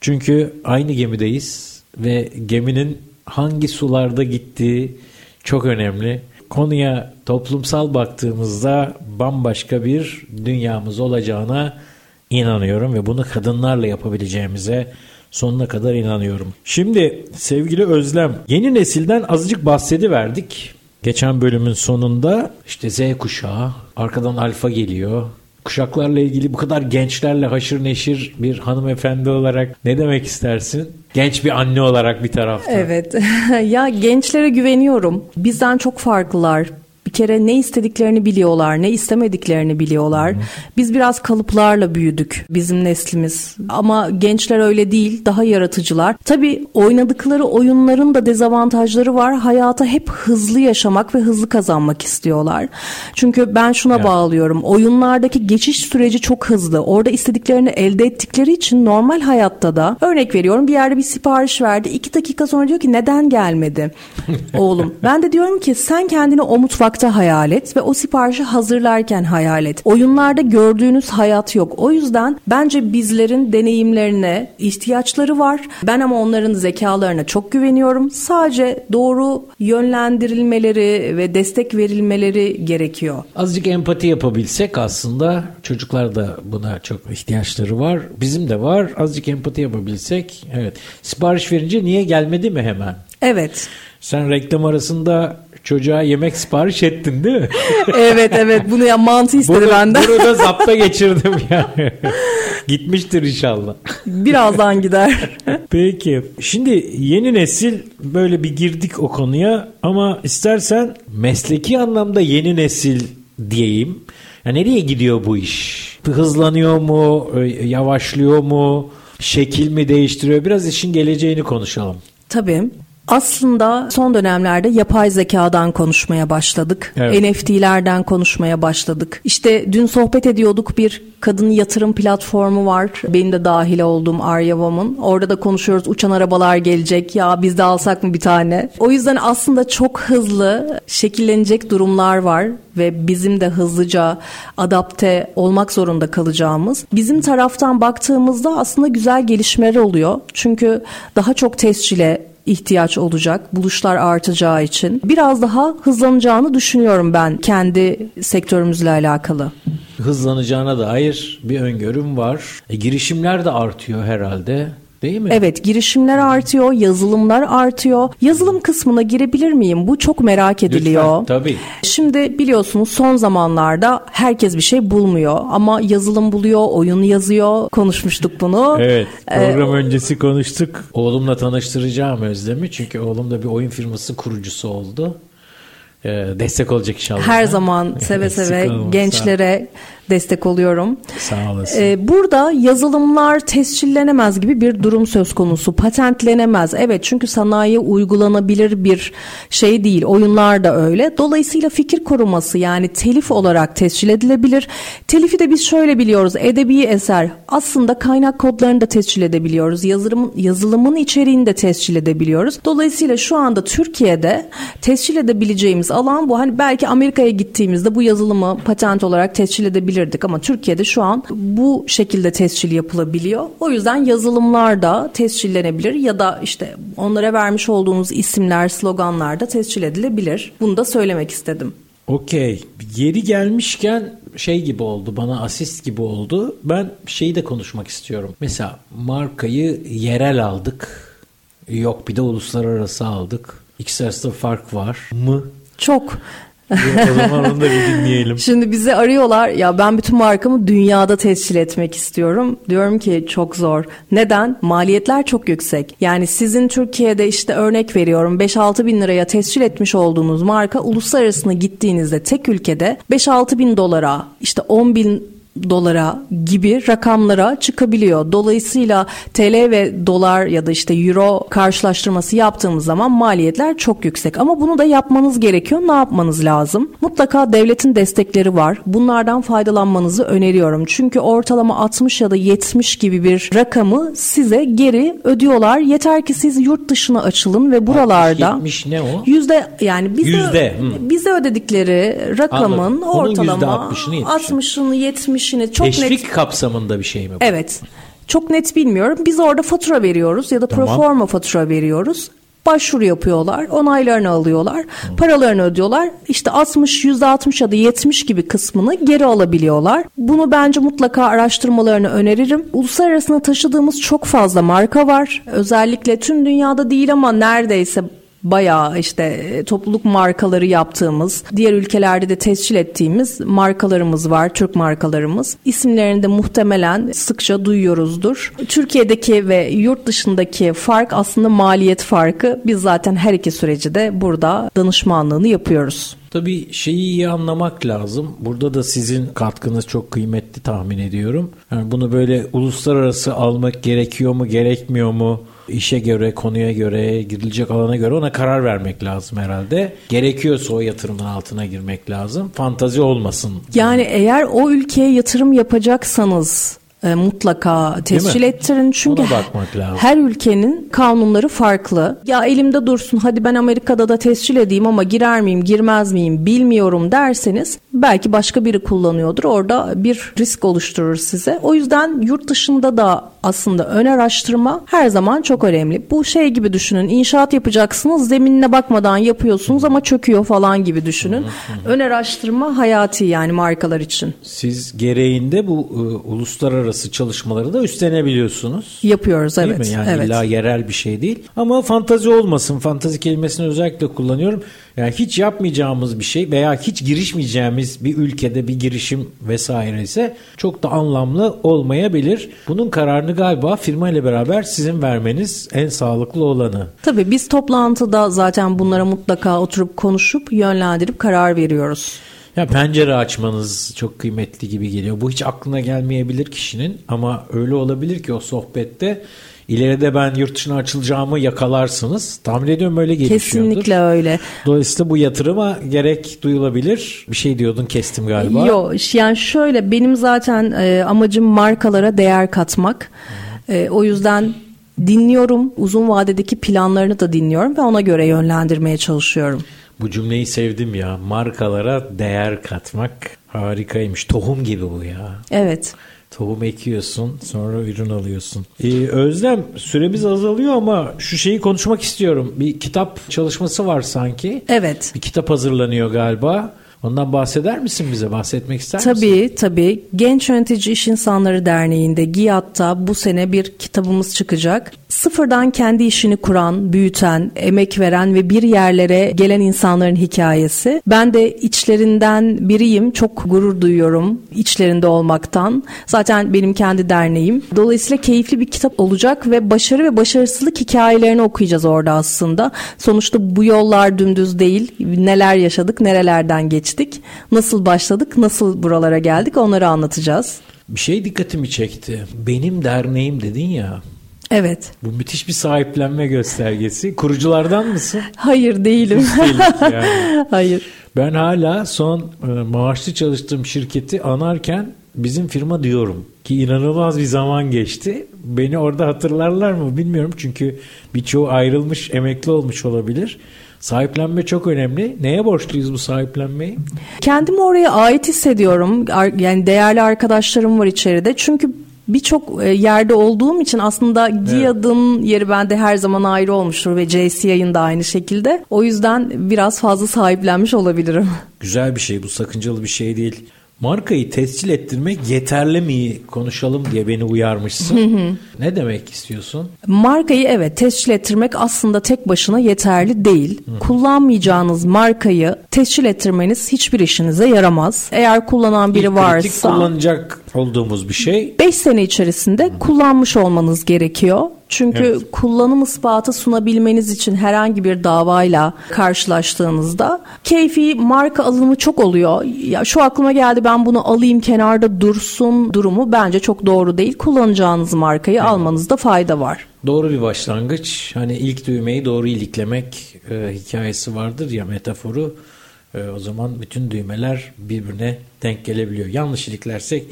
Çünkü aynı gemideyiz ve geminin hangi sularda gittiği çok önemli. Konuya toplumsal baktığımızda bambaşka bir dünyamız olacağına inanıyorum ve bunu kadınlarla yapabileceğimize sonuna kadar inanıyorum. Şimdi sevgili Özlem yeni nesilden azıcık bahsediverdik. Geçen bölümün sonunda işte Z kuşağı, arkadan alfa geliyor. Kuşaklarla ilgili bu kadar gençlerle haşır neşir bir hanımefendi olarak ne demek istersin? Genç bir anne olarak bir tarafta. Evet. ya gençlere güveniyorum. Bizden çok farklılar bir kere ne istediklerini biliyorlar, ne istemediklerini biliyorlar. Biz biraz kalıplarla büyüdük bizim neslimiz. Ama gençler öyle değil, daha yaratıcılar. Tabii oynadıkları oyunların da dezavantajları var. Hayata hep hızlı yaşamak ve hızlı kazanmak istiyorlar. Çünkü ben şuna evet. bağlıyorum. Oyunlardaki geçiş süreci çok hızlı. Orada istediklerini elde ettikleri için normal hayatta da örnek veriyorum bir yerde bir sipariş verdi. iki dakika sonra diyor ki neden gelmedi oğlum? ben de diyorum ki sen kendini o mutfak mutfakta hayal et ve o siparişi hazırlarken hayal et. Oyunlarda gördüğünüz hayat yok. O yüzden bence bizlerin deneyimlerine ihtiyaçları var. Ben ama onların zekalarına çok güveniyorum. Sadece doğru yönlendirilmeleri ve destek verilmeleri gerekiyor. Azıcık empati yapabilsek aslında çocuklar da buna çok ihtiyaçları var. Bizim de var. Azıcık empati yapabilsek. Evet. Sipariş verince niye gelmedi mi hemen? Evet. Sen reklam arasında çocuğa yemek sipariş ettin değil mi? evet evet bunu ya mantı istedi bunu, benden. Bunu da zapta geçirdim yani. Gitmiştir inşallah. Birazdan gider. Peki. Şimdi yeni nesil böyle bir girdik o konuya ama istersen mesleki anlamda yeni nesil diyeyim. Ya nereye gidiyor bu iş? Hızlanıyor mu? Yavaşlıyor mu? Şekil mi değiştiriyor? Biraz işin geleceğini konuşalım. Tabii. Aslında son dönemlerde yapay zekadan konuşmaya başladık. Evet. NFT'lerden konuşmaya başladık. İşte dün sohbet ediyorduk bir kadın yatırım platformu var. Benim de dahil olduğum Aryavam'ın. Orada da konuşuyoruz uçan arabalar gelecek. Ya biz de alsak mı bir tane? O yüzden aslında çok hızlı şekillenecek durumlar var ve bizim de hızlıca adapte olmak zorunda kalacağımız. Bizim taraftan baktığımızda aslında güzel gelişmeler oluyor. Çünkü daha çok tescile ihtiyaç olacak. Buluşlar artacağı için. Biraz daha hızlanacağını düşünüyorum ben kendi sektörümüzle alakalı. Hızlanacağına dair bir öngörüm var. E, girişimler de artıyor herhalde. Değil mi? Evet girişimler artıyor, yazılımlar artıyor. Yazılım kısmına girebilir miyim? Bu çok merak ediliyor. Lütfen, tabii. Şimdi biliyorsunuz son zamanlarda herkes bir şey bulmuyor ama yazılım buluyor, oyun yazıyor. Konuşmuştuk bunu. Evet. Program ee, öncesi konuştuk. Oğlumla tanıştıracağım Özlem'i. Çünkü oğlum da bir oyun firması kurucusu oldu. Ee, destek olacak inşallah. Her zaman seve seve gençlere destek oluyorum. Sağ olasın. Ee, burada yazılımlar tescillenemez gibi bir durum söz konusu. Patentlenemez. Evet çünkü sanayiye uygulanabilir bir şey değil. Oyunlar da öyle. Dolayısıyla fikir koruması yani telif olarak tescil edilebilir. Telifi de biz şöyle biliyoruz. Edebi eser aslında kaynak kodlarını da tescil edebiliyoruz. Yazılımın, yazılımın içeriğini de tescil edebiliyoruz. Dolayısıyla şu anda Türkiye'de tescil edebileceğimiz alan bu. Hani belki Amerika'ya gittiğimizde bu yazılımı patent olarak tescil edebiliriz yapabilirdik ama Türkiye'de şu an bu şekilde tescil yapılabiliyor. O yüzden yazılımlar da tescillenebilir ya da işte onlara vermiş olduğunuz isimler, sloganlar da tescil edilebilir. Bunu da söylemek istedim. Okey. Yeri gelmişken şey gibi oldu bana asist gibi oldu. Ben şeyi de konuşmak istiyorum. Mesela markayı yerel aldık. Yok bir de uluslararası aldık. İkisi arasında fark var mı? Çok o zaman onu da bir dinleyelim. Şimdi bizi arıyorlar ya ben bütün markamı dünyada tescil etmek istiyorum. Diyorum ki çok zor. Neden? Maliyetler çok yüksek. Yani sizin Türkiye'de işte örnek veriyorum 5-6 bin liraya tescil etmiş olduğunuz marka uluslararasına gittiğinizde tek ülkede 5-6 bin dolara işte 10 bin dolara gibi rakamlara çıkabiliyor. Dolayısıyla TL ve dolar ya da işte euro karşılaştırması yaptığımız zaman maliyetler çok yüksek. Ama bunu da yapmanız gerekiyor. Ne yapmanız lazım? Mutlaka devletin destekleri var. Bunlardan faydalanmanızı öneriyorum. Çünkü ortalama 60 ya da 70 gibi bir rakamı size geri ödüyorlar. Yeter ki siz yurt dışına açılın ve buralarda 70 ne o? Yüzde yani bize, yüzde, bize ödedikleri rakamın Anladım. ortalama 60'ını 60'ını 70 işini çok Teşvik net... kapsamında bir şey mi bu? Evet. Çok net bilmiyorum. Biz orada fatura veriyoruz ya da tamam. proforma fatura veriyoruz başvuru yapıyorlar, onaylarını alıyorlar, hmm. paralarını ödüyorlar. İşte 60, %60 ya da 70 gibi kısmını geri alabiliyorlar. Bunu bence mutlaka araştırmalarını öneririm. Uluslararasına taşıdığımız çok fazla marka var. Özellikle tüm dünyada değil ama neredeyse bayağı işte e, topluluk markaları yaptığımız, diğer ülkelerde de tescil ettiğimiz markalarımız var, Türk markalarımız. İsimlerini de muhtemelen sıkça duyuyoruzdur. Türkiye'deki ve yurt dışındaki fark aslında maliyet farkı. Biz zaten her iki süreci de burada danışmanlığını yapıyoruz. Tabii şeyi iyi anlamak lazım. Burada da sizin katkınız çok kıymetli tahmin ediyorum. Yani bunu böyle uluslararası almak gerekiyor mu, gerekmiyor mu? İşe göre, konuya göre, girilecek alana göre ona karar vermek lazım herhalde. Gerekiyorsa o yatırımın altına girmek lazım. Fantazi olmasın. Yani eğer o ülkeye yatırım yapacaksanız e, mutlaka tescil ettirin. Çünkü her ülkenin kanunları farklı. Ya elimde dursun hadi ben Amerika'da da tescil edeyim ama girer miyim girmez miyim bilmiyorum derseniz belki başka biri kullanıyordur. Orada bir risk oluşturur size. O yüzden yurt dışında da aslında ön araştırma her zaman çok önemli. Bu şey gibi düşünün. İnşaat yapacaksınız, zeminine bakmadan yapıyorsunuz ama çöküyor falan gibi düşünün. ön araştırma hayati yani markalar için. Siz gereğinde bu e, uluslararası uluslararası çalışmaları da üstlenebiliyorsunuz. Yapıyoruz Değil evet. mi? Yani evet. illa yerel bir şey değil. Ama fantazi olmasın. Fantazi kelimesini özellikle kullanıyorum. Yani hiç yapmayacağımız bir şey veya hiç girişmeyeceğimiz bir ülkede bir girişim vesaire ise çok da anlamlı olmayabilir. Bunun kararını galiba firma ile beraber sizin vermeniz en sağlıklı olanı. Tabii biz toplantıda zaten bunlara mutlaka oturup konuşup yönlendirip karar veriyoruz. Ya pencere açmanız çok kıymetli gibi geliyor. Bu hiç aklına gelmeyebilir kişinin ama öyle olabilir ki o sohbette ileride ben yurt dışına açılacağımı yakalarsınız. Tahmin ediyorum öyle gelişiyordur. Kesinlikle öyle. Dolayısıyla bu yatırıma gerek duyulabilir. Bir şey diyordun kestim galiba. Yok yani şöyle benim zaten e, amacım markalara değer katmak. E, o yüzden dinliyorum. Uzun vadedeki planlarını da dinliyorum ve ona göre yönlendirmeye çalışıyorum. Bu cümleyi sevdim ya. Markalara değer katmak harikaymış. Tohum gibi bu ya. Evet. Tohum ekiyorsun sonra ürün alıyorsun. Ee, Özlem süremiz azalıyor ama şu şeyi konuşmak istiyorum. Bir kitap çalışması var sanki. Evet. Bir kitap hazırlanıyor galiba. Ondan bahseder misin bize? Bahsetmek ister misin? Tabii tabii. Genç Yönetici İş İnsanları Derneği'nde GİAD'da bu sene bir kitabımız çıkacak. Sıfırdan kendi işini kuran, büyüten, emek veren ve bir yerlere gelen insanların hikayesi. Ben de içlerinden biriyim. Çok gurur duyuyorum içlerinde olmaktan. Zaten benim kendi derneğim. Dolayısıyla keyifli bir kitap olacak ve başarı ve başarısızlık hikayelerini okuyacağız orada aslında. Sonuçta bu yollar dümdüz değil. Neler yaşadık, nerelerden geçtik, nasıl başladık, nasıl buralara geldik onları anlatacağız. Bir şey dikkatimi çekti. Benim derneğim dedin ya. Evet. Bu müthiş bir sahiplenme göstergesi. Kuruculardan mısın? Hayır değilim. Yani. Hayır. Ben hala son e, maaşlı çalıştığım şirketi anarken bizim firma diyorum ki inanılmaz bir zaman geçti. Beni orada hatırlarlar mı bilmiyorum çünkü birçoğu ayrılmış, emekli olmuş olabilir. Sahiplenme çok önemli. Neye borçluyuz bu sahiplenmeyi? Kendimi oraya ait hissediyorum. Yani değerli arkadaşlarım var içeride. Çünkü birçok e, yerde olduğum için aslında GİAD'ın yeri bende her zaman ayrı olmuştur ve JCI'ın da aynı şekilde. O yüzden biraz fazla sahiplenmiş olabilirim. Güzel bir şey bu sakıncalı bir şey değil. Markayı tescil ettirmek yeterli mi konuşalım diye beni uyarmışsın. ne demek istiyorsun? Markayı evet tescil ettirmek aslında tek başına yeterli değil. Kullanmayacağınız markayı tescil ettirmeniz hiçbir işinize yaramaz. Eğer kullanan biri İlk varsa kullanacak olduğumuz bir şey 5 sene içerisinde kullanmış olmanız gerekiyor. Çünkü Evet. kullanım ispatı sunabilmeniz için herhangi bir davayla karşılaştığınızda keyfi marka alımı çok oluyor. Ya şu aklıma geldi ben bunu alayım kenarda dursun durumu bence çok doğru değil. Kullanacağınız markayı almanızda fayda var. Doğru bir başlangıç. Hani ilk düğmeyi doğru iliklemek e, hikayesi vardır ya metaforu. E, o zaman bütün düğmeler birbirine denk gelebiliyor. Yanlış iliklersek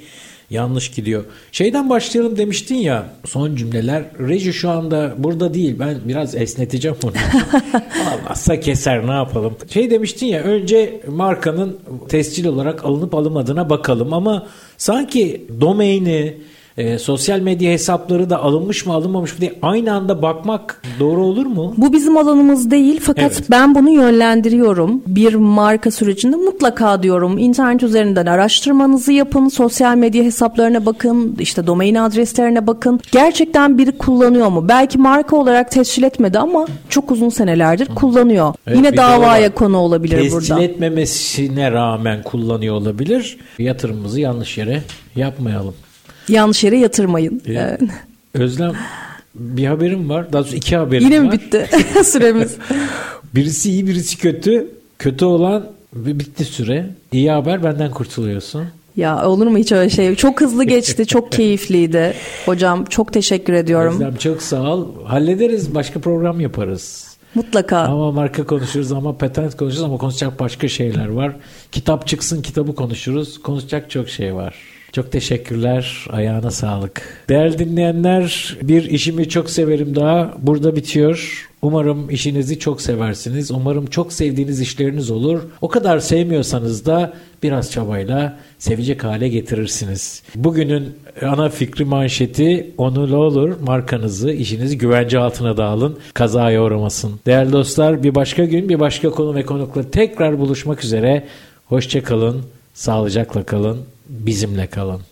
yanlış gidiyor. Şeyden başlayalım demiştin ya son cümleler. Reji şu anda burada değil. Ben biraz esneteceğim onu. Olmazsa keser ne yapalım. Şey demiştin ya önce markanın tescil olarak alınıp alınmadığına bakalım ama sanki domaini e, sosyal medya hesapları da alınmış mı alınmamış mı diye aynı anda bakmak doğru olur mu? Bu bizim alanımız değil fakat Evet. ben bunu yönlendiriyorum. Bir marka sürecinde mutlaka diyorum internet üzerinden araştırmanızı yapın, sosyal medya hesaplarına bakın, işte domain adreslerine bakın. Gerçekten biri kullanıyor mu? Belki marka olarak tescil etmedi ama çok uzun senelerdir kullanıyor. Evet, Yine de davaya konu olabilir Tescil burada. etmemesine rağmen kullanıyor olabilir. Yatırımımızı yanlış yere yapmayalım. Yanlış yere yatırmayın. Evet. Özlem bir haberim var. Daha doğrusu iki haberim Yine var. mi bitti süremiz? Birisi iyi birisi kötü. Kötü olan bitti süre. İyi haber benden kurtuluyorsun. Ya olur mu hiç öyle şey? Çok hızlı geçti, çok keyifliydi. Hocam çok teşekkür ediyorum. Özlem çok sağ ol. Hallederiz. Başka program yaparız. Mutlaka. Ama marka konuşuruz ama patent konuşuruz ama konuşacak başka şeyler var. Kitap çıksın kitabı konuşuruz. Konuşacak çok şey var. Çok teşekkürler. Ayağına sağlık. Değerli dinleyenler bir işimi çok severim daha burada bitiyor. Umarım işinizi çok seversiniz. Umarım çok sevdiğiniz işleriniz olur. O kadar sevmiyorsanız da biraz çabayla sevecek hale getirirsiniz. Bugünün ana fikri manşeti onurlu olur. Markanızı, işinizi güvence altına da alın. Kazaya uğramasın. Değerli dostlar bir başka gün bir başka konu ve konukla tekrar buluşmak üzere. Hoşça kalın, sağlıcakla kalın, bizimle kalın.